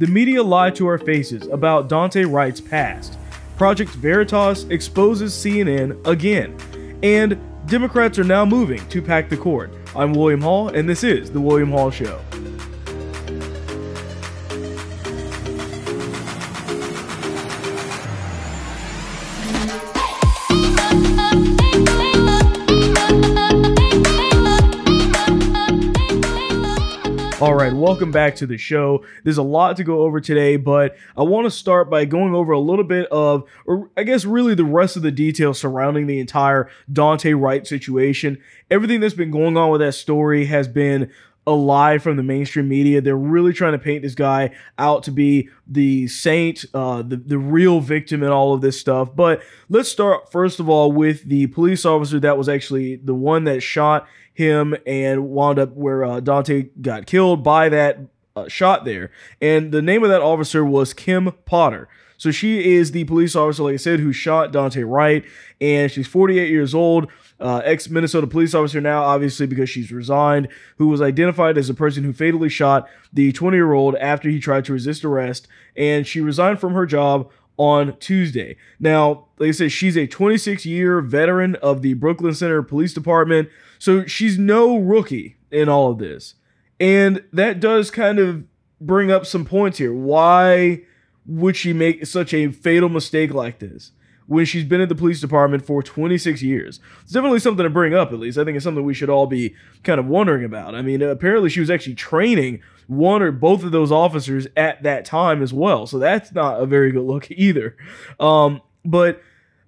The media lied to our faces about Daunte Wright's past. Project Veritas exposes CNN again. And Democrats are now moving to pack the court. I'm William Hall, and this is The William Hall Show. All right, welcome back to the show. There's a lot to go over today, but I want to start by going over a little bit of, or I guess really the rest of the details surrounding the entire Daunte Wright situation. Everything that's been going on with that story has been a lie from the mainstream media. They're really trying to paint this guy out to be the saint, uh, the, the real victim in all of this stuff. But let's start, first of all, with the police officer that was actually the one that shot him and wound up where uh, Daunte got killed by that uh, shot there. And the name of that officer was Kim Potter. So she is the police officer, like I said, who shot Daunte Wright, and she's 48 years old, uh, ex Minnesota police officer now, obviously because she's resigned, who was identified as the person who fatally shot the 20 year old after he tried to resist arrest, and she resigned from her job on Tuesday. Now, like I said, she's a 26 year veteran of the Brooklyn Center Police Department. So she's no rookie in all of this. And that does kind of bring up some points here. Why would she make such a fatal mistake like this when she's been at the police department for 26 years? It's definitely something to bring up, at least. I think it's something we should all be kind of wondering about. I mean, apparently she was actually training one or both of those officers at that time as well. So that's not a very good look either. Um, but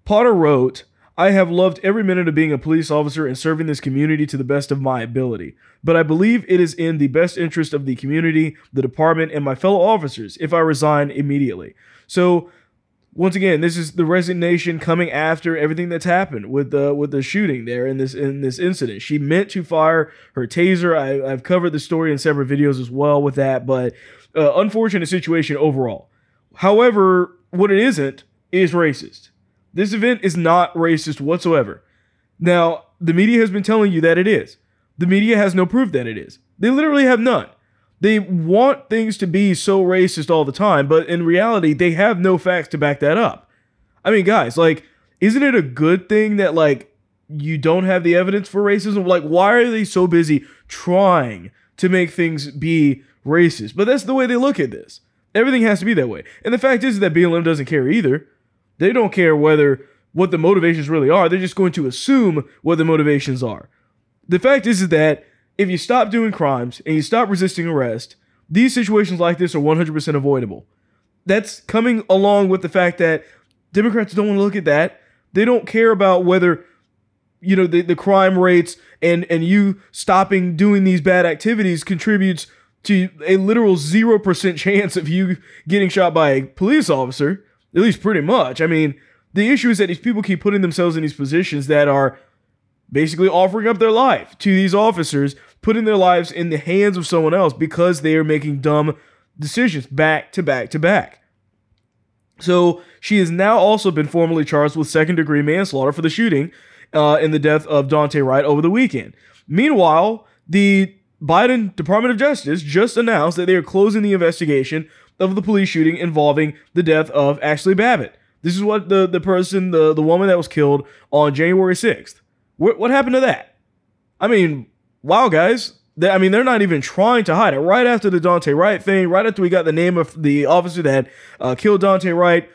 Potter wrote, I have loved every minute of being a police officer and serving this community to the best of my ability. But I believe it is in the best interest of the community, the department, and my fellow officers if I resign immediately. So, once again, this is the resignation coming after everything that's happened with the with the shooting there in this in this incident. She meant to fire her taser. I, have covered the story in several videos as well with that, but uh, unfortunate situation overall. However, what it isn't is racist. This event is not racist whatsoever. Now, the media has been telling you that it is. The media has no proof that it is. They literally have none. They want things to be so racist all the time, but in reality, they have no facts to back that up. I mean, guys, like, isn't it a good thing that, like, you don't have the evidence for racism? Like, why are they so busy trying to make things be racist? But that's the way they look at this. Everything has to be that way. And the fact is that BLM doesn't care either. They don't care whether what the motivations really are. They're just going to assume what the motivations are. The fact is, is that if you stop doing crimes and you stop resisting arrest, these situations like this are 100% avoidable. That's coming along with the fact that Democrats don't want to look at that. They don't care about whether you know the, the crime rates and and you stopping doing these bad activities contributes to a literal 0% chance of you getting shot by a police officer. At least pretty much. I mean, the issue is that these people keep putting themselves in these positions that are basically offering up their life to these officers, putting their lives in the hands of someone else because they are making dumb decisions back to back to back. So she has now also been formally charged with second degree manslaughter for the shooting uh, in the death of Daunte Wright over the weekend. Meanwhile, the Biden Department of Justice just announced that they are closing the investigation of the police shooting involving the death of Ashley Babbitt. This is what the, the person, the, the woman that was killed on January 6th. What, what happened to that? I mean, wow, guys. They, I mean, they're not even trying to hide it. Right after the Daunte Wright thing, right after we got the name of the officer that uh, killed Daunte Wright,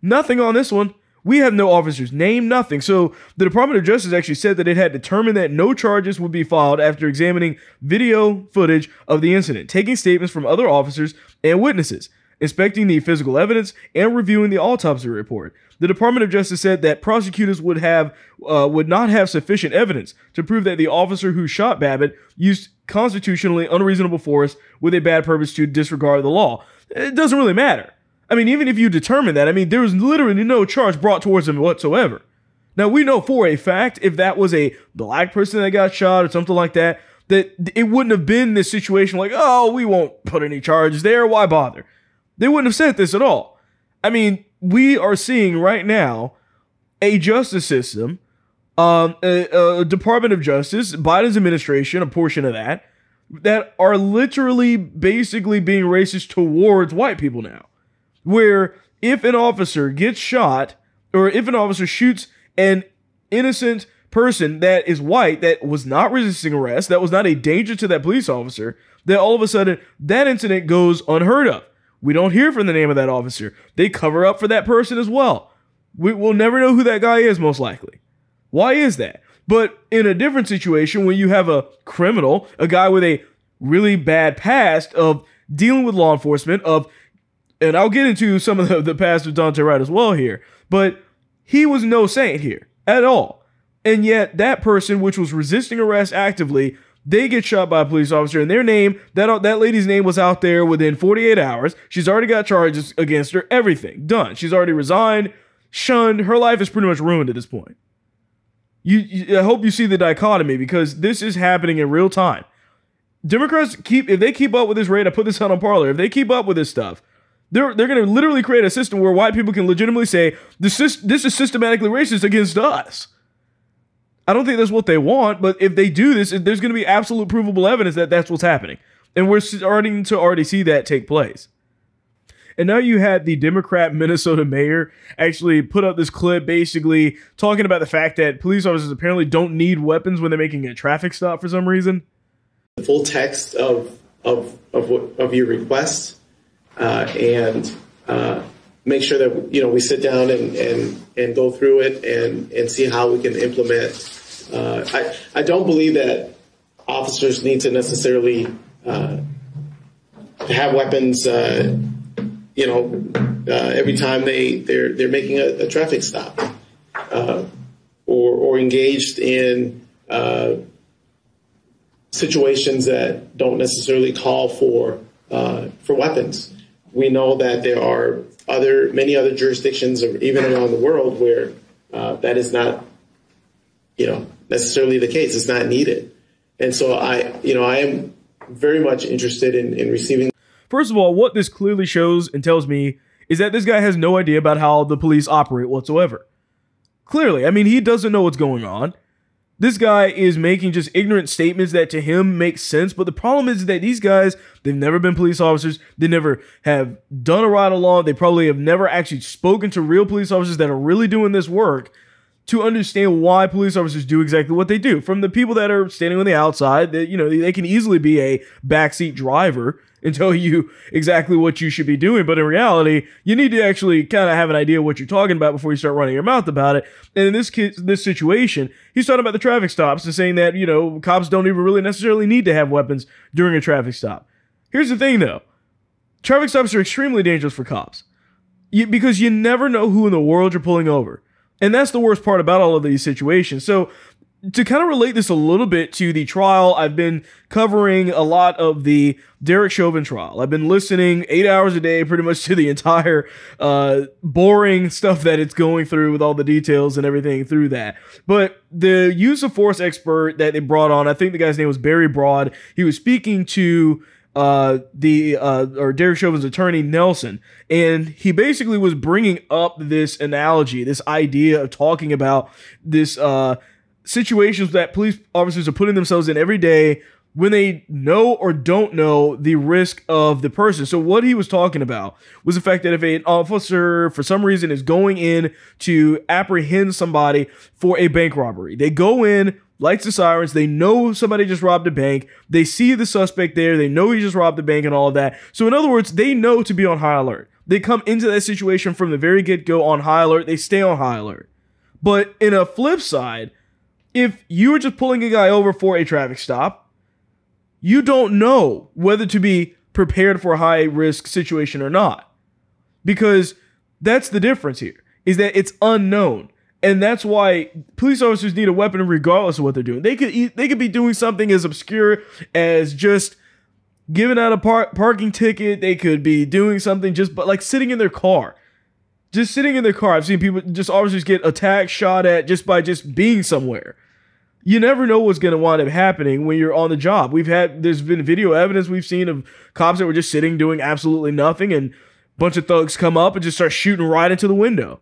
nothing on this one. We have no officers name, nothing. So the Department of Justice actually said that it had determined that no charges would be filed after examining video footage of the incident, taking statements from other officers and witnesses, inspecting the physical evidence, and reviewing the autopsy report. The Department of Justice said that prosecutors would have uh, would not have sufficient evidence to prove that the officer who shot Babbitt used constitutionally unreasonable force with a bad purpose to disregard the law. It doesn't really matter. I mean, even if you determine that, I mean, there was literally no charge brought towards him whatsoever. Now, we know for a fact if that was a black person that got shot or something like that, that it wouldn't have been this situation like, oh, we won't put any charges there. Why bother? They wouldn't have said this at all. I mean, we are seeing right now a justice system, um, a, a Department of Justice, Biden's administration, a portion of that, that are literally basically being racist towards white people now. Where if an officer gets shot, or if an officer shoots an innocent person that is white that was not resisting arrest, that was not a danger to that police officer, that all of a sudden that incident goes unheard of. We don't hear from the name of that officer. They cover up for that person as well. We will never know who that guy is, most likely. Why is that? But in a different situation, when you have a criminal, a guy with a really bad past of dealing with law enforcement, of and I'll get into some of the, the past of Daunte Wright as well here, but he was no saint here at all. And yet that person, which was resisting arrest actively, they get shot by a police officer, and their name, that that lady's name was out there within 48 hours. She's already got charges against her. Everything done. She's already resigned, shunned. Her life is pretty much ruined at this point. You, you, I hope you see the dichotomy because this is happening in real time. Democrats keep if they keep up with this rate. I put this out on Parler, If they keep up with this stuff, they're they're going to literally create a system where white people can legitimately say this is, this is systematically racist against us. I don't think that's what they want, but if they do this, there's going to be absolute provable evidence that that's what's happening. And we're starting to already see that take place. And now you had the Democrat Minnesota mayor actually put up this clip basically talking about the fact that police officers apparently don't need weapons when they're making a traffic stop for some reason. The full text of of of, what, of your request and uh, make sure that you know we sit down and, and, and go through it and, and see how we can implement. Uh, I I don't believe that officers need to necessarily uh, have weapons. Uh, you know, uh, every time they they're they're making a, a traffic stop uh, or or engaged in situations that don't necessarily call for for weapons. We know that there are other many other jurisdictions, or even around the world, where uh, that is not, you know, necessarily the case. It's not needed, and so I, you know, I am very much interested in, in receiving. First of all, what this clearly shows and tells me is that this guy has no idea about how the police operate whatsoever. Clearly, I mean, he doesn't know what's going on. This guy is making just ignorant statements that to him make sense, but the problem is that these guys, they've never been police officers. They never have done a ride along. They probably have never actually spoken to real police officers that are really doing this work to understand why police officers do exactly what they do. From the people that are standing on the outside, that you know, they can easily be a backseat driver and tell you exactly what you should be doing. But in reality, you need to actually kind of have an idea what you're talking about before you start running your mouth about it. And in this case, this situation, he's talking about the traffic stops and saying that, you know, cops don't even really necessarily need to have weapons during a traffic stop. Here's the thing though. Traffic stops are extremely dangerous for cops. You, because you never know who in the world you're pulling over. And that's the worst part about all of these situations. So to kind of relate this a little bit to the trial, I've been covering a lot of the Derek Chauvin trial. I've been listening eight hours a day, pretty much to the entire uh, boring stuff that it's going through with all the details and everything through that. But the use of force expert that they brought on, I think the guy's name was Barry Brodd. He was speaking to uh, the uh, or Derek Chauvin's attorney Nelson, and he basically was bringing up this analogy, this idea of talking about this uh situations that police officers are putting themselves in every day when they know or don't know the risk of the person. So what he was talking about was the fact that if an officer for some reason is going in to apprehend somebody for a bank robbery, they go in, lights the sirens, they know somebody just robbed a bank, they see the suspect there, they know he just robbed the bank and all of that. So in other words, they know to be on high alert. They come into that situation from the very get-go on high alert, they stay on high alert. But in a flip side, if you were just pulling a guy over for a traffic stop, you don't know whether to be prepared for a high risk situation or not. Because that's the difference here, is that it's unknown. And that's why police officers need a weapon regardless of what they're doing. They could they could be doing something as obscure as just giving out a par- parking ticket. They could be doing something just but like sitting in their car just sitting in their car. I've seen people just officers get attacked, shot at just by just being somewhere you never know what's going to wind up happening when you're on the job. We've had there's been video evidence we've seen of cops that were just sitting doing absolutely nothing and a bunch of thugs come up and just start shooting right into the window.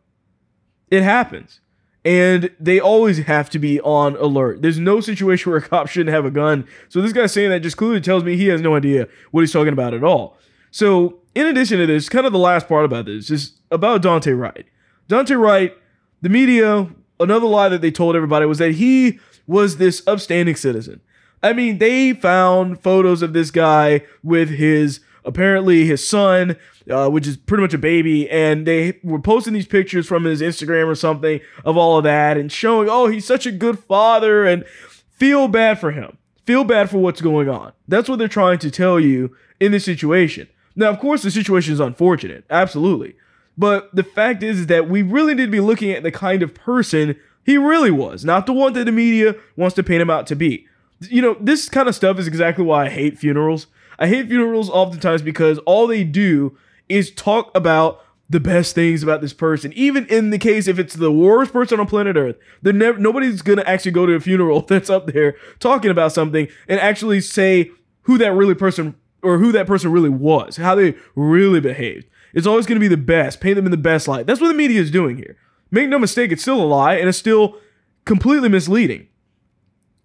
It happens. And they always have to be on alert. There's no situation where a cop shouldn't have a gun. So this guy saying that just clearly tells me he has no idea what he's talking about at all. So in addition to this, kind of the last part about this is about Daunte Wright. Daunte Wright, the media, another lie that they told everybody was that he was this upstanding citizen. I mean, they found photos of this guy with his apparently his son, uh, which is pretty much a baby, and they were posting these pictures from his Instagram or something of all of that and showing, oh, he's such a good father, and feel bad for him. Feel bad for what's going on. That's what they're trying to tell you in this situation. Now, of course, the situation is unfortunate, absolutely. But the fact is, is that we really need to be looking at the kind of person he really was, not the one that the media wants to paint him out to be. You know, this kind of stuff is exactly why I hate funerals. I hate funerals oftentimes because all they do is talk about the best things about this person. Even in the case if it's the worst person on planet Earth, they're never nobody's gonna actually go to a funeral that's up there talking about something and actually say who that really person or who that person really was, how they really behaved. It's always gonna be the best, paint them in the best light. That's what the media is doing here. Make no mistake, it's still a lie and it's still completely misleading.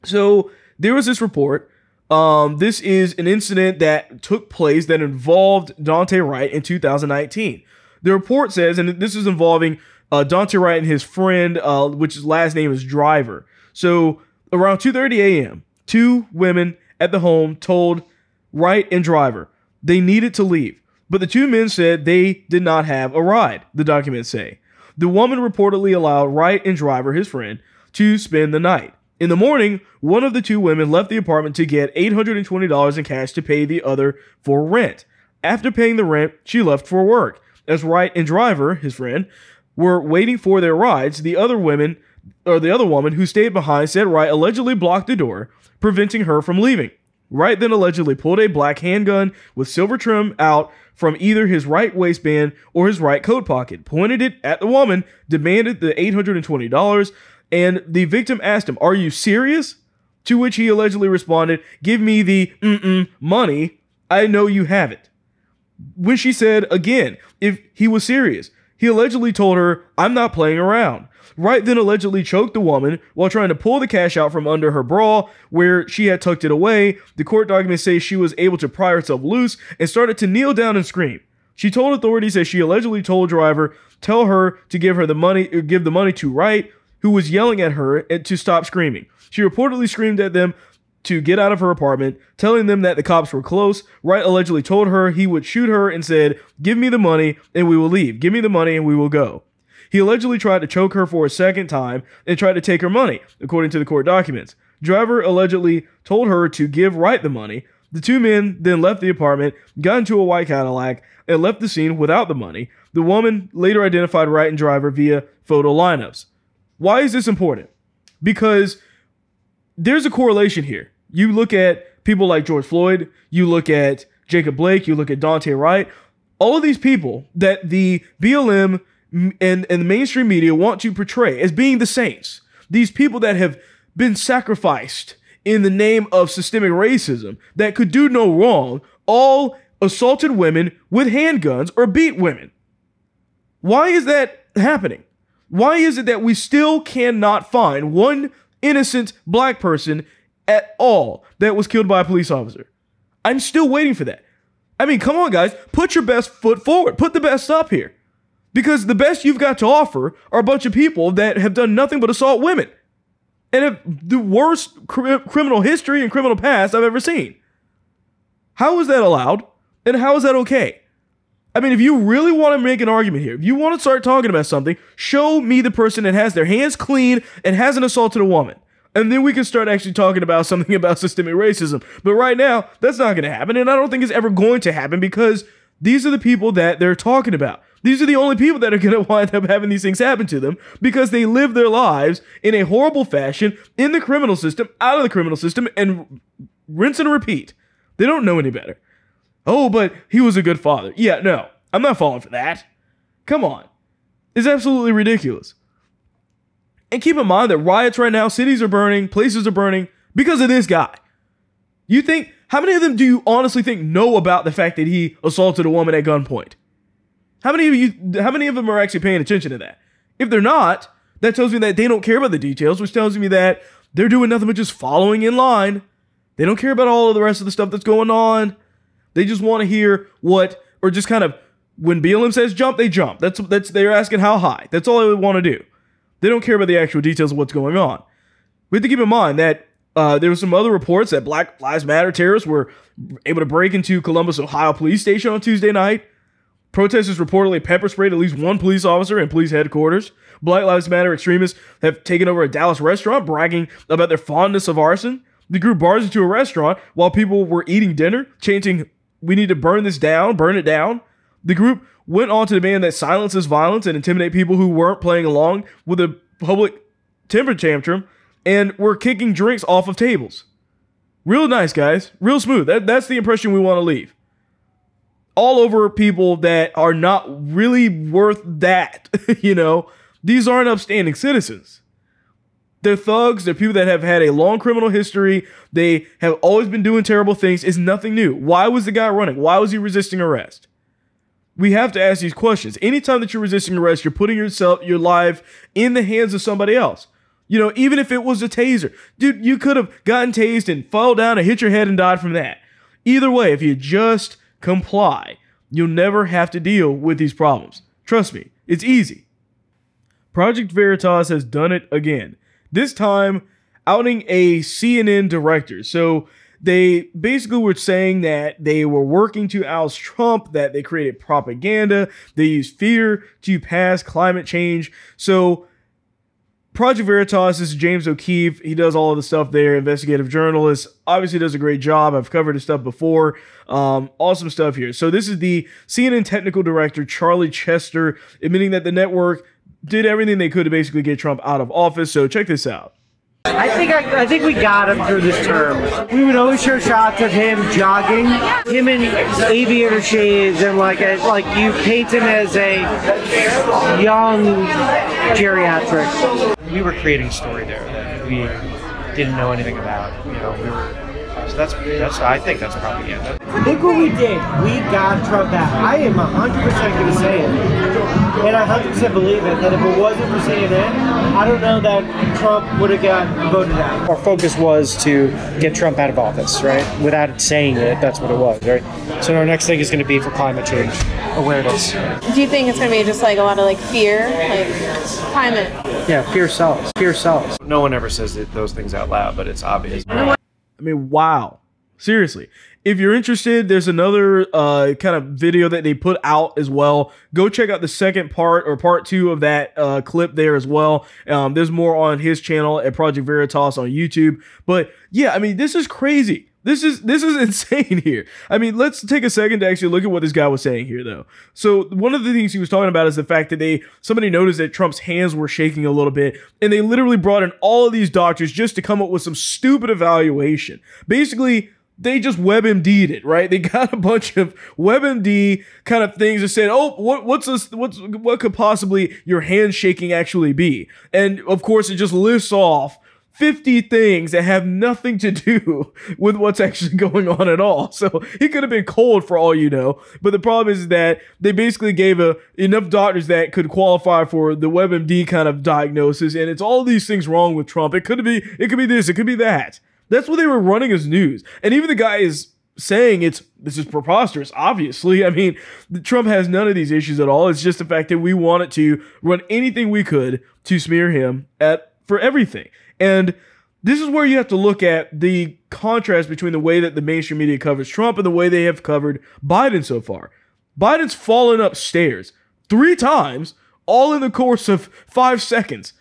So there was this report um, this is an incident that took place that involved Daunte Wright in 2019. The report says, and this is involving uh, Daunte Wright and his friend, uh, which his last name is Driver. So around 2:30 a.m., two women at the home told Wright and Driver they needed to leave, but the two men said they did not have a ride. The documents say the woman reportedly allowed Wright and Driver, his friend, to spend the night. In the morning, one of the two women left the apartment to get $820 in cash to pay the other for rent. After paying the rent, she left for work. As Wright and Driver, his friend, were waiting for their rides, the other women or the other woman who stayed behind said Wright allegedly blocked the door, preventing her from leaving. Wright then allegedly pulled a black handgun with silver trim out from either his right waistband or his right coat pocket, pointed it at the woman, demanded the $820, and the victim asked him, Are you serious? To which he allegedly responded, Give me the mm-mm money. I know you have it. When she said again, if he was serious, he allegedly told her, I'm not playing around. Wright then allegedly choked the woman while trying to pull the cash out from under her bra where she had tucked it away. The court documents say she was able to pry herself loose and started to kneel down and scream. She told authorities that she allegedly told driver tell her to give her the money uh, give the money to Wright, who was yelling at her to stop screaming. She reportedly screamed at them to get out of her apartment, telling them that the cops were close. Wright allegedly told her he would shoot her and said, Give me the money and we will leave. Give me the money and we will go. He allegedly tried to choke her for a second time and tried to take her money, according to the court documents. Driver allegedly told her to give Wright the money. The two men then left the apartment, got into a white Cadillac, and left the scene without the money. The woman later identified Wright and Driver via photo lineups. Why is this important? Because there's a correlation here. You look at people like George Floyd, you look at Jacob Blake, you look at Daunte Wright, all of these people that the BLM and, and the mainstream media want to portray as being the saints, these people that have been sacrificed in the name of systemic racism that could do no wrong, all assaulted women with handguns or beat women. Why is that happening? Why is it that we still cannot find one innocent black person at all that was killed by a police officer? I'm still waiting for that. I mean, come on, guys, put your best foot forward, put the best up here. Because the best you've got to offer are a bunch of people that have done nothing but assault women and have the worst cr- criminal history and criminal past I've ever seen. How is that allowed? And how is that okay? I mean, if you really want to make an argument here, if you want to start talking about something, show me the person that has their hands clean and hasn't assaulted a woman. And then we can start actually talking about something about systemic racism. But right now, that's not going to happen. And I don't think it's ever going to happen because these are the people that they're talking about. These are the only people that are going to wind up having these things happen to them because they live their lives in a horrible fashion in the criminal system, out of the criminal system, and rinse and repeat. They don't know any better. Oh, but he was a good father. Yeah, no, I'm not falling for that. Come on. It's absolutely ridiculous. And keep in mind that riots right now, cities are burning, places are burning because of this guy. You think, how many of them do you honestly think know about the fact that he assaulted a woman at gunpoint? How many of you, how many of them are actually paying attention to that? If they're not, That tells me that they don't care about the details, which tells me that they're doing nothing but just following in line. They don't care about all of the rest of the stuff that's going on. They just want to hear what, or just kind of when BLM says jump, they jump. That's that's they're asking how high. That's all they want to do. They don't care about the actual details of what's going on. We have to keep in mind that uh, there were some other reports that Black Lives Matter terrorists were able to break into Columbus, Ohio police station on Tuesday night. Protesters reportedly pepper sprayed at least one police officer in police headquarters. Black Lives Matter extremists have taken over a Dallas restaurant, bragging about their fondness of arson. The group bars into a restaurant while people were eating dinner, chanting, We need to burn this down, burn it down. The group went on to demand that silence is violence and intimidate people who weren't playing along with a public temper tantrum and were kicking drinks off of tables. Real nice, guys. Real smooth. That, that's the impression we want to leave. All over people that are not really worth that, you know. These aren't upstanding citizens. They're thugs. They're people that have had a long criminal history. They have always been doing terrible things. It's nothing new. Why was the guy running? Why was he resisting arrest? We have to ask these questions. Anytime that you're resisting arrest, you're putting yourself, your life in the hands of somebody else. You know, even if it was a taser, dude, you could have gotten tased and fell down and hit your head and died from that. Either way, if you just comply, you'll never have to deal with these problems. Trust me, it's easy. Project Veritas has done it again. This time, outing a CNN director. So they basically were saying that they were working to oust Trump, that they created propaganda, they used fear to pass climate change. So Project Veritas is James O'Keefe. He does all of the stuff there, investigative journalist. Obviously, does a great job. I've covered his stuff before. Um, awesome stuff here. So, this is the CNN technical director, Charlie Chester, admitting that the network did everything they could to basically get Trump out of office. So, check this out. I think I, I, think we got him through this term. We would always show shots of him jogging, him in aviator shades, and like a, like you paint him as a young geriatric. We were creating a story there that we didn't know anything about. You know, we were. So that's that's I think that's propaganda. I think what we did, we got Trump out. I am 100% going to say it and I 100% believe it, that if it wasn't for CNN, I don't know that Trump would have got voted out. Our focus was to get Trump out of office, right? Without saying it, that's what it was, right? So our next thing is going to be for climate change awareness. Do you think it's going to be just like a lot of like fear, like climate? Yeah, fear sells. Fear sells. No one ever says those things out loud, but it's obvious. I mean, wow. Seriously if you're interested, there's another uh, kind of video that they put out as well. Go check out the second part or part two of that uh, clip there as well. Um, there's more on his channel at Project Veritas on YouTube. But yeah, I mean, this is crazy. This is this is insane here. I mean, let's take a second to actually look at what this guy was saying here, though. So one of the things he was talking about is the fact that they somebody noticed that Trump's hands were shaking a little bit, and they literally brought in all of these doctors just to come up with some stupid evaluation. Basically they just WebMD'd it, right? They got a bunch of WebMD kind of things that said, "Oh, what, what's this? What's what could possibly your handshaking actually be?" And of course, it just lists off 50 things that have nothing to do with what's actually going on at all. So he could have been cold for all you know. But the problem is that they basically gave a, enough doctors that could qualify for the WebMD kind of diagnosis. And it's all these things wrong with Trump. It could be, it could be this, it could be that. That's what they were running as news. And even the guy is saying it's this is preposterous obviously. I mean trump has none of these issues at all. It's just the fact that we wanted to run anything we could to smear him at for everything. And this is where you have to look at the contrast between the way that the mainstream media covers trump and the way they have covered biden so far. Biden's fallen upstairs three times all in the course of five seconds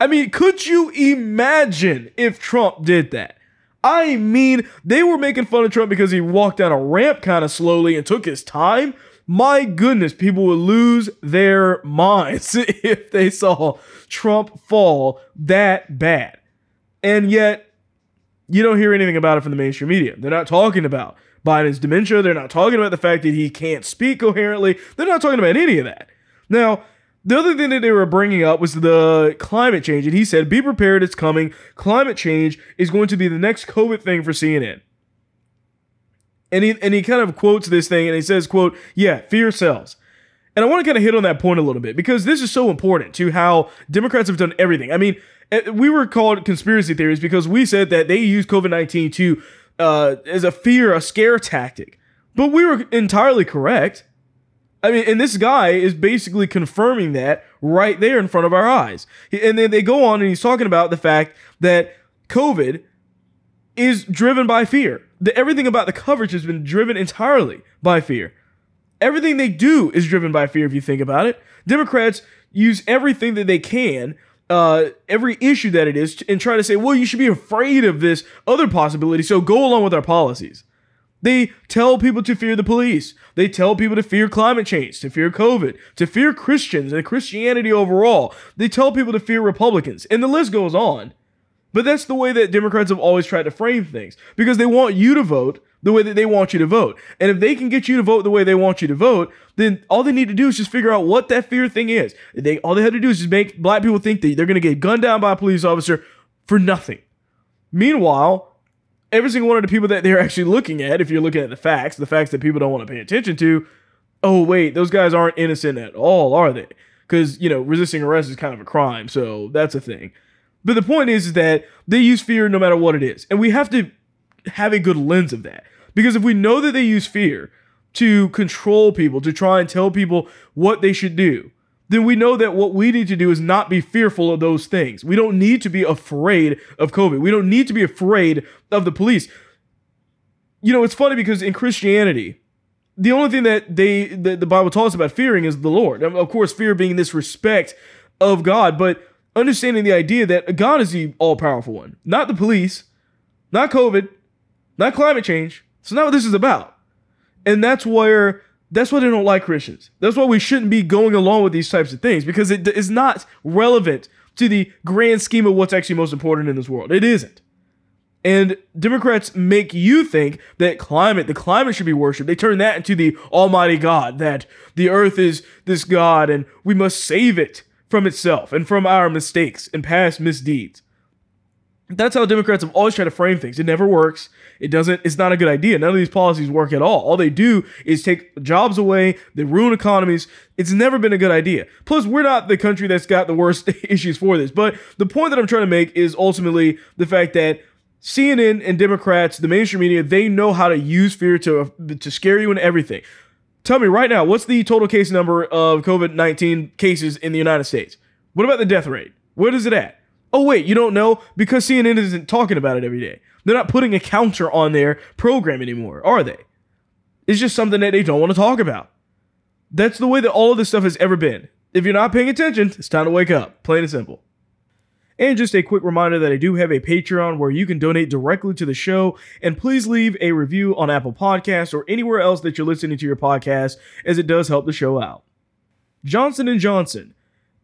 I mean, could you imagine if Trump did that? I mean, they were making fun of Trump because he walked down a ramp kind of slowly and took his time. My goodness, people would lose their minds if they saw Trump fall that bad. And yet, you don't hear anything about it from the mainstream media. They're not talking about Biden's dementia. They're not talking about the fact that he can't speak coherently. They're not talking about any of that. Now, the other thing that they were bringing up was the climate change, and he said, "Be prepared, it's coming. Climate change is going to be the next COVID thing for CNN." And he and he kind of quotes this thing, and he says, "quote Yeah, fear sells." And I want to kind of hit on that point a little bit because this is so important to how Democrats have done everything. I mean, eh, we were called conspiracy theories because we said that they used COVID 19 to, uh, as a fear, a scare tactic. But we were entirely correct. I mean, and this guy is basically confirming that right there in front of our eyes. And then they go on and he's talking about the fact that COVID is driven by fear. The, everything about the coverage has been driven entirely by fear. Everything they do is driven by fear, if you think about it. Democrats use everything that they can, uh, every issue that it is, and try to say, well, you should be afraid of this other possibility, so go along with our policies. They tell people to fear the police. They tell people to fear climate change, to fear COVID, to fear Christians and Christianity overall. They tell people to fear Republicans. And the list goes on. But that's the way that Democrats have always tried to frame things because they want you to vote the way that they want you to vote. And if they can get you to vote the way they want you to vote, then all they need to do is just figure out what that fear thing is. They all they have to do is just make black people think that they're going to get gunned down by a police officer for nothing. Meanwhile, every single one of the people that they're actually looking at, if you're looking at the facts, the facts that people don't want to pay attention to, oh wait, those guys aren't innocent at all, are they? Because you know, resisting arrest is kind of a crime, so that's a thing. But the point is, is that they use fear no matter what it is, and we have to have a good lens of that. Because if we know that they use fear to control people, to try and tell people what they should do, then we know that what we need to do is not be fearful of those things. We don't need to be afraid of COVID. We don't need to be afraid of the police. You know, it's funny because in Christianity, the only thing that they that the Bible talks about fearing is the Lord. Of course, fear being this respect of God, but understanding the idea that God is the all-powerful one, not the police, not COVID, not climate change. It's not what this is about. And that's where that's why they don't like Christians. That's why we shouldn't be going along with these types of things because it is not relevant to the grand scheme of what's actually most important in this world. It isn't. And Democrats make you think that climate, the climate should be worshipped. They turn that into the Almighty God, that the earth is this God and we must save it from itself and from our mistakes and past misdeeds. That's how Democrats have always tried to frame things. It never works. It doesn't, it's not a good idea. None of these policies work at all. All they do is take jobs away, they ruin economies. It's never been a good idea. Plus, we're not the country that's got the worst issues for this. But the point that I'm trying to make is ultimately the fact that CNN and Democrats, the mainstream media, they know how to use fear to, to scare you and everything. Tell me right now, what's the total case number of COVID 19 cases in the United States? What about the death rate? What is it at? Oh, wait, you don't know? Because CNN isn't talking about it every day. They're not putting a counter on their program anymore, are they? It's just something that they don't want to talk about. That's the way that all of this stuff has ever been. If you're not paying attention, it's time to wake up. Plain and simple. And just a quick reminder that I do have a Patreon where you can donate directly to the show. And please leave a review on Apple Podcasts or anywhere else that you're listening to your podcast, as it does help the show out. Johnson & Johnson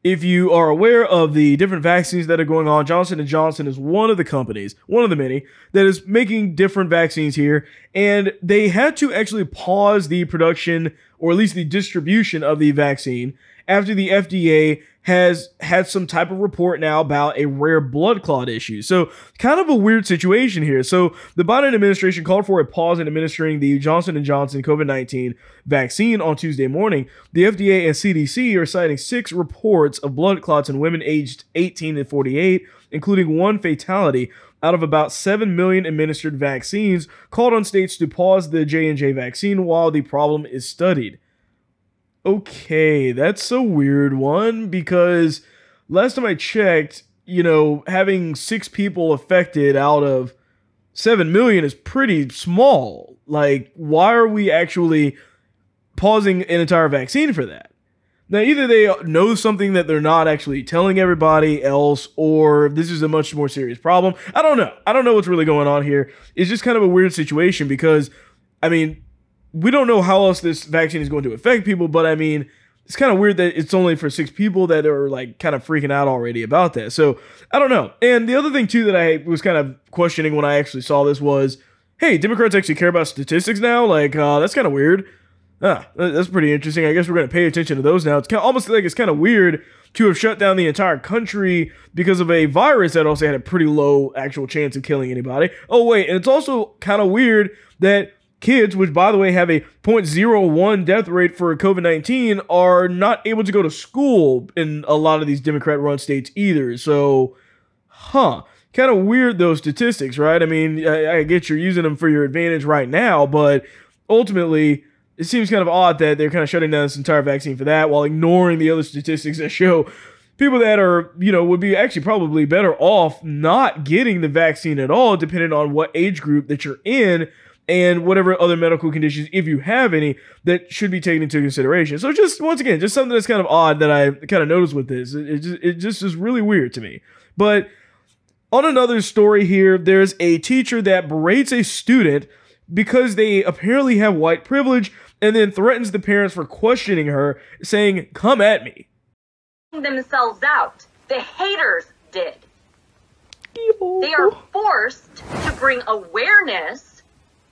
if you are aware of the different vaccines that are going on, Johnson & Johnson is one of the companies, one of the many, that is making different vaccines here. And they had to actually pause the production, or at least the distribution of the vaccine, after the FDA has had some type of report now about a rare blood clot issue. So, kind of a weird situation here. So, the Biden administration called for a pause in administering the Johnson & Johnson COVID-19 vaccine on Tuesday morning. The FDA and CDC are citing 6 reports of blood clots in women aged 18 to 48, including one fatality out of about 7 million administered vaccines, called on states to pause the J&J vaccine while the problem is studied. Okay, that's a weird one because last time I checked, you know, having six people affected out of 7 million is pretty small. Like, why are we actually pausing an entire vaccine for that? Now, either they know something that they're not actually telling everybody else, or this is a much more serious problem. I don't know. I don't know what's really going on here. It's just kind of a weird situation because, I mean, we don't know how else this vaccine is going to affect people, but I mean, it's kind of weird that it's only for six people that are like kind of freaking out already about that. So I don't know. And the other thing too that I was kind of questioning when I actually saw this was, hey, Democrats actually care about statistics now? Like, uh, that's kind of weird. Ah, that's pretty interesting. I guess we're going to pay attention to those now. It's kind of, almost like it's kind of weird to have shut down the entire country because of a virus that also had a pretty low actual chance of killing anybody. Oh, wait, and it's also kind of weird that kids, which by the way have a 0.01 death rate for COVID 19, are not able to go to school in a lot of these Democrat run states either. So, huh. Kind of weird those statistics, right? I mean, I, I get you're using them for your advantage right now, but ultimately, it seems kind of odd that they're kind of shutting down this entire vaccine for that while ignoring the other statistics that show people that are, you know, would be actually probably better off not getting the vaccine at all, depending on what age group that you're in and whatever other medical conditions, if you have any, that should be taken into consideration. So just once again, just something that's kind of odd that I kind of noticed with this. It, it just it just is really weird to me. But on another story here, there's a teacher that berates a student because they apparently have white privilege and then threatens the parents for questioning her, saying, Come at me. Themselves out. The haters did. They are forced to bring awareness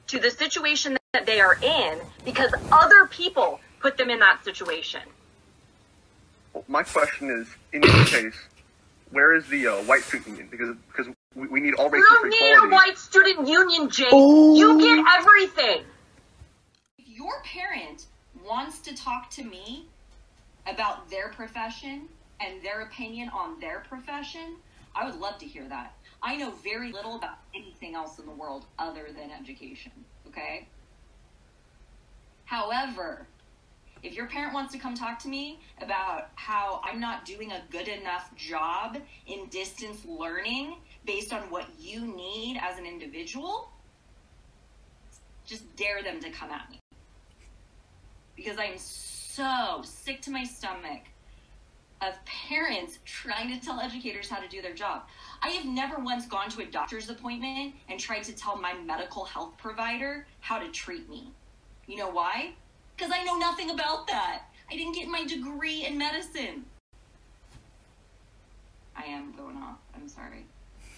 to the situation that they are in because other people put them in that situation. My question is, in your case, where is the uh, white student union? Because because we, we need all races You don't need a white student union, Jake. You get everything. if your parent wants to talk to me about their profession and their opinion on their profession, I would love to hear that. I know very little about anything else in the world other than education, okay? However, if your parent wants to come talk to me about how I'm not doing a good enough job in distance learning based on what you need as an individual, just dare them to come at me because I am so sick to my stomach of parents trying to tell educators how to do their job. I have never once gone to a doctor's appointment and tried to tell my medical health provider how to treat me. You know why? Because I know nothing about that. I didn't get my degree in medicine. I am going off. I'm sorry.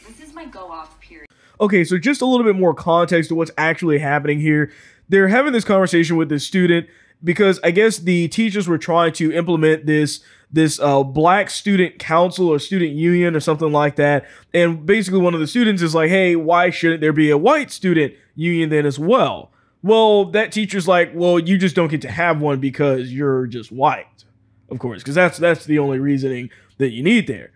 This is my go off period. Okay, so just a little bit more context to what's actually happening here. They're having this conversation with this student because I guess the teachers were trying to implement this this uh, black student council or student union or something like that. And basically, one of the students is like, "Hey, why shouldn't there be a white student union then as well?" Well, that teacher's like, "Well, you just don't get to have one because you're just white, of course, because that's that's the only reasoning that you need there."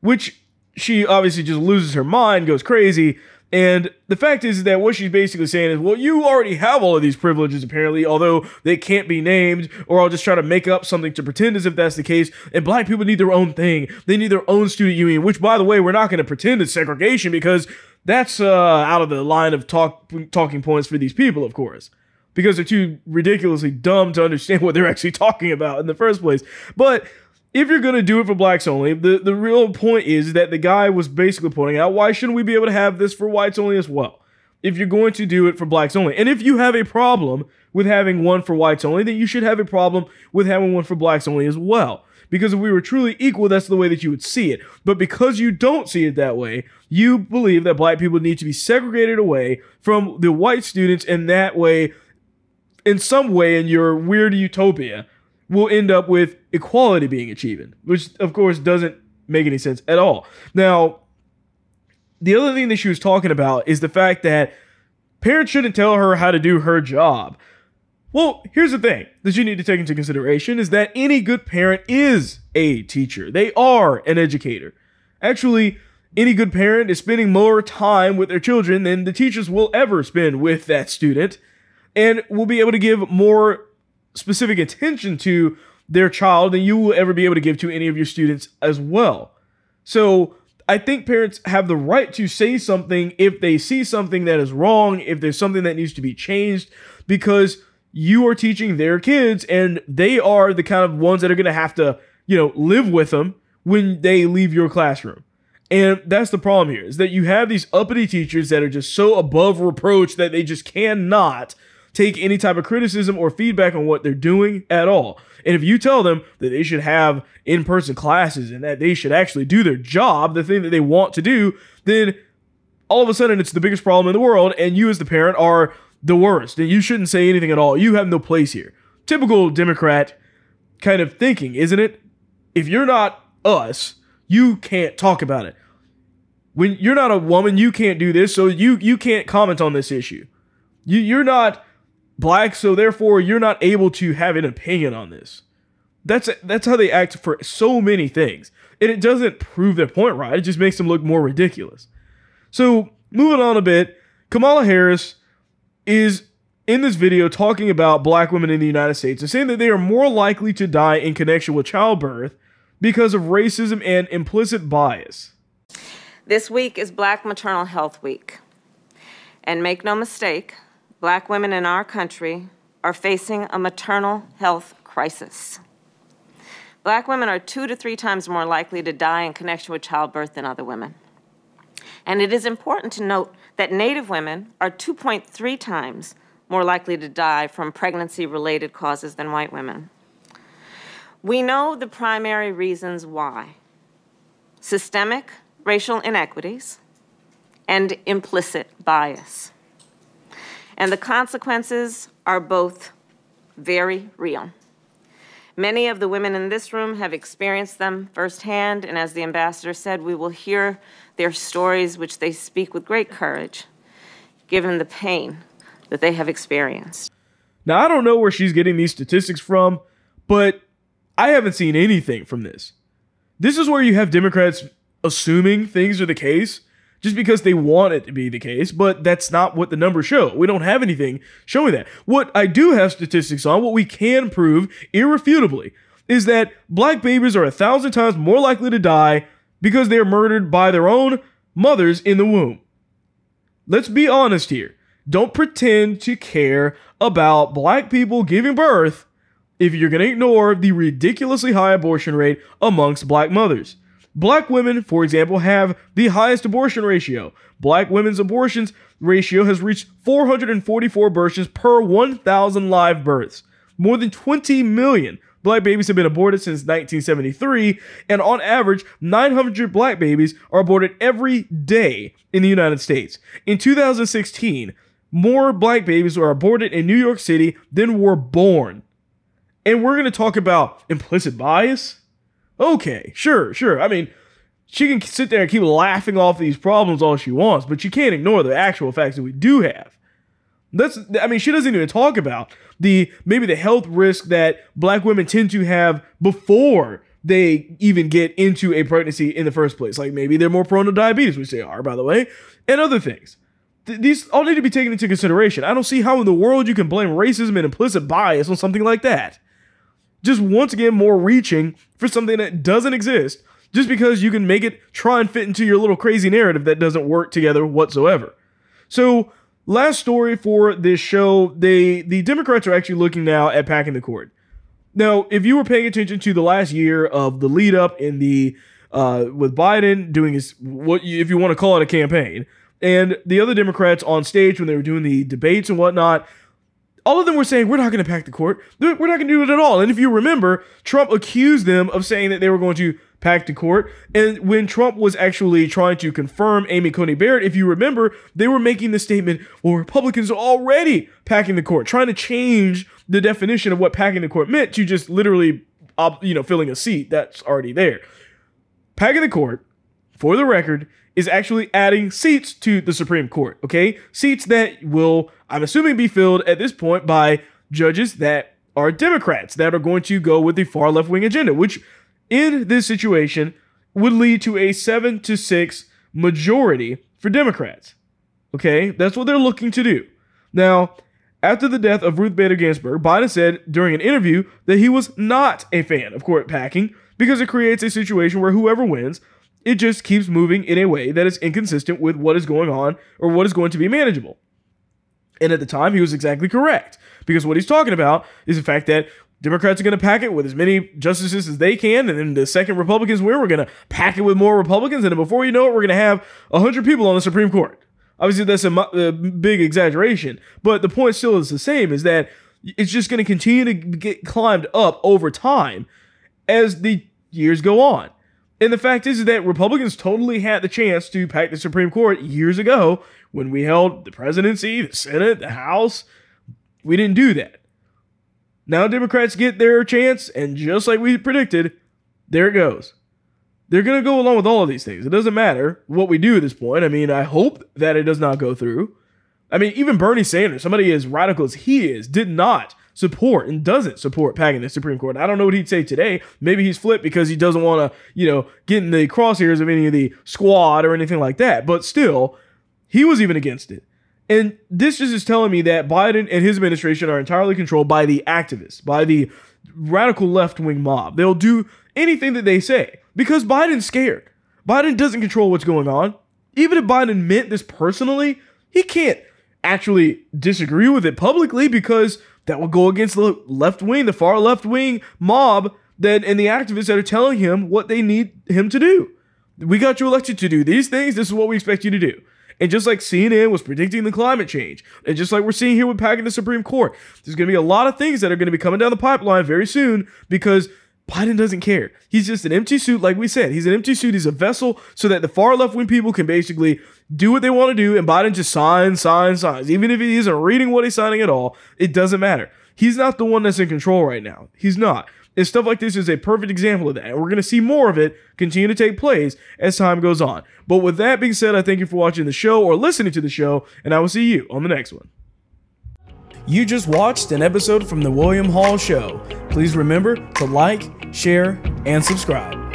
Which she obviously just loses her mind, goes crazy. And the fact is that what she's basically saying is, well, you already have all of these privileges, apparently, although they can't be named, or I'll just try to make up something to pretend as if that's the case. And black people need their own thing. They need their own student union, which, by the way, we're not going to pretend it's segregation because that's uh, out of the line of talk talking points for these people, of course because they're too ridiculously dumb to understand what they're actually talking about in the first place. But if you're going to do it for blacks only, the, the real point is that the guy was basically pointing out why shouldn't we be able to have this for whites only as well? If you're going to do it for blacks only. And if you have a problem with having one for whites only, then you should have a problem with having one for blacks only as well. Because if we were truly equal, that's the way that you would see it. But because you don't see it that way, you believe that black people need to be segregated away from the white students, and that way in some way in your weird utopia will end up with equality being achieved, which of course doesn't make any sense at all. Now, the other thing that she was talking about is the fact that parents shouldn't tell her how to do her job. Well, here's the thing that you need to take into consideration is that any good parent is a teacher. They are an educator. Actually, any good parent is spending more time with their children than the teachers will ever spend with that student and will be able to give more specific attention to their child than you will ever be able to give to any of your students as well. So I think parents have the right to say something if they see something that is wrong, if there's something that needs to be changed, because you are teaching their kids and they are the kind of ones that are going to have to, you know, live with them when they leave your classroom. And that's the problem here is that you have these uppity teachers that are just so above reproach that they just cannot take any type of criticism or feedback on what they're doing at all. And if you tell them that they should have in person classes and that they should actually do their job, the thing that they want to do, then all of a sudden it's the biggest problem in the world, and you as the parent are the worst. And you shouldn't say anything at all. You have no place here. Typical Democrat kind of thinking, isn't it? If you're not us, you can't talk about it. When you're not a woman, you can't do this, so you you can't comment on this issue. You, you're not black, so therefore you're not able to have an opinion on this. That's that's how they act for so many things, and it doesn't prove their point right. It just makes them look more ridiculous. So moving on a bit, Kamala Harris is in this video talking about black women in the United States and saying that they are more likely to die in connection with childbirth because of racism and implicit bias. This week is Black Maternal Health Week. And make no mistake, black women in our country are facing a maternal health crisis. Black women are two to three times more likely to die in connection with childbirth than other women. And it is important to note that Native women are 2.3 times more likely to die from pregnancy related causes than white women. We know the primary reasons why systemic racial inequities and implicit bias. And the consequences are both very real. Many of the women in this room have experienced them firsthand, and as the ambassador said, we will hear their stories, which they speak with great courage, given the pain that they have experienced. Now, I don't know where she's getting these statistics from, but I haven't seen anything from this. This is where you have Democrats assuming things are the case just because they want it to be the case, but that's not what the numbers show. We don't have anything showing that. What I do have statistics on, what we can prove irrefutably, is that black babies are a thousand times more likely to die because they are murdered by their own mothers in the womb. Let's be honest here. Don't pretend to care about black people giving birth if you're going to ignore the ridiculously high abortion rate amongst black mothers. Black women, for example, have the highest abortion ratio. Black women's abortions ratio has reached 444 abortions per 1,000 live births. More than 20 million black babies have been aborted since 1973, and on average, 900 black babies are aborted every day in the United States. In 2016, more black babies were aborted in New York City than were born. And we're going to talk about implicit bias Okay, sure, sure. I mean, she can sit there and keep laughing off these problems all she wants, but she can't ignore the actual facts that we do have. That's I mean, she doesn't even talk about the maybe the health risk that black women tend to have before they even get into a pregnancy in the first place. Like maybe they're more prone to diabetes, which they are, by the way, and other things. Th- these all need to be taken into consideration. I don't see how in the world you can blame racism and implicit bias on something like that just once again more reaching for something that doesn't exist just because you can make it try and fit into your little crazy narrative that doesn't work together whatsoever. So, last story for this show, they the Democrats are actually looking now at packing the court. Now, if you were paying attention to the last year of the lead up in the uh, with Biden doing his what you, if you want to call it a campaign, and the other Democrats on stage when they were doing the debates and whatnot, all of them were saying, we're not going to pack the court. We're not going to do it at all. And if you remember, Trump accused them of saying that they were going to pack the court. And when Trump was actually trying to confirm Amy Coney Barrett, if you remember, they were making the statement, well, Republicans are already packing the court, trying to change the definition of what packing the court meant to just literally, you know, filling a seat that's already there. Packing the court, for the record, is actually adding seats to the Supreme Court, okay? Seats that will, I'm assuming, be filled at this point by judges that are Democrats that are going to go with the far left wing agenda, which in this situation would lead to a seven to six majority for Democrats. Okay, that's what they're looking to do. Now, after the death of Ruth Bader Ginsburg, Biden said during an interview that he was not a fan of court packing because it creates a situation where whoever wins it just keeps moving in a way that is inconsistent with what is going on or what is going to be manageable. And at the time, he was exactly correct because what he's talking about is the fact that Democrats are going to pack it with as many justices as they can, and then the second Republicans win, we're going to pack it with more Republicans, and before you know it, we're going to have 100 people on the Supreme Court. Obviously, that's a, a big exaggeration, but the point still is the same: is that it's just going to continue to get climbed up over time as the years go on. And the fact is that Republicans totally had the chance to pack the Supreme Court years ago when we held the presidency, the Senate, the House. We didn't do that. Now Democrats get their chance, and just like we predicted, there it goes. They're going to go along with all of these things. It doesn't matter what we do at this point. I mean, I hope that it does not go through. I mean, even Bernie Sanders, somebody as radical as he is, did not support and doesn't support packing the Supreme Court. I don't know what he'd say today. Maybe he's flipped because he doesn't want to, you know, get in the crosshairs of any of the squad or anything like that. But still, he was even against it. And this just is telling me that Biden and his administration are entirely controlled by the activists, by the radical left wing mob. They'll do anything that they say because Biden's scared. Biden doesn't control what's going on. Even if Biden meant this personally, he can't actually disagree with it publicly because that will go against the left wing, the far left wing mob that and the activists that are telling him what they need him to do. We got you elected to do these things. This is what we expect you to do. And just like CNN was predicting the climate change, and just like we're seeing here with packing the Supreme Court, there's going to be a lot of things that are going to be coming down the pipeline very soon because Biden doesn't care. He's just an empty suit, like we said. He's an empty suit. He's a vessel so that the far left wing people can basically do what they want to do, and Biden just signs, signs, signs. Even if he isn't reading what he's signing at all, it doesn't matter. He's not the one that's in control right now. He's not. And stuff like this is a perfect example of that. And we're going to see more of it continue to take place as time goes on. But with that being said, I thank you for watching the show or listening to the show, and I will see you on the next one. You just watched an episode from The William Hall Show. Please remember to like, share, and subscribe.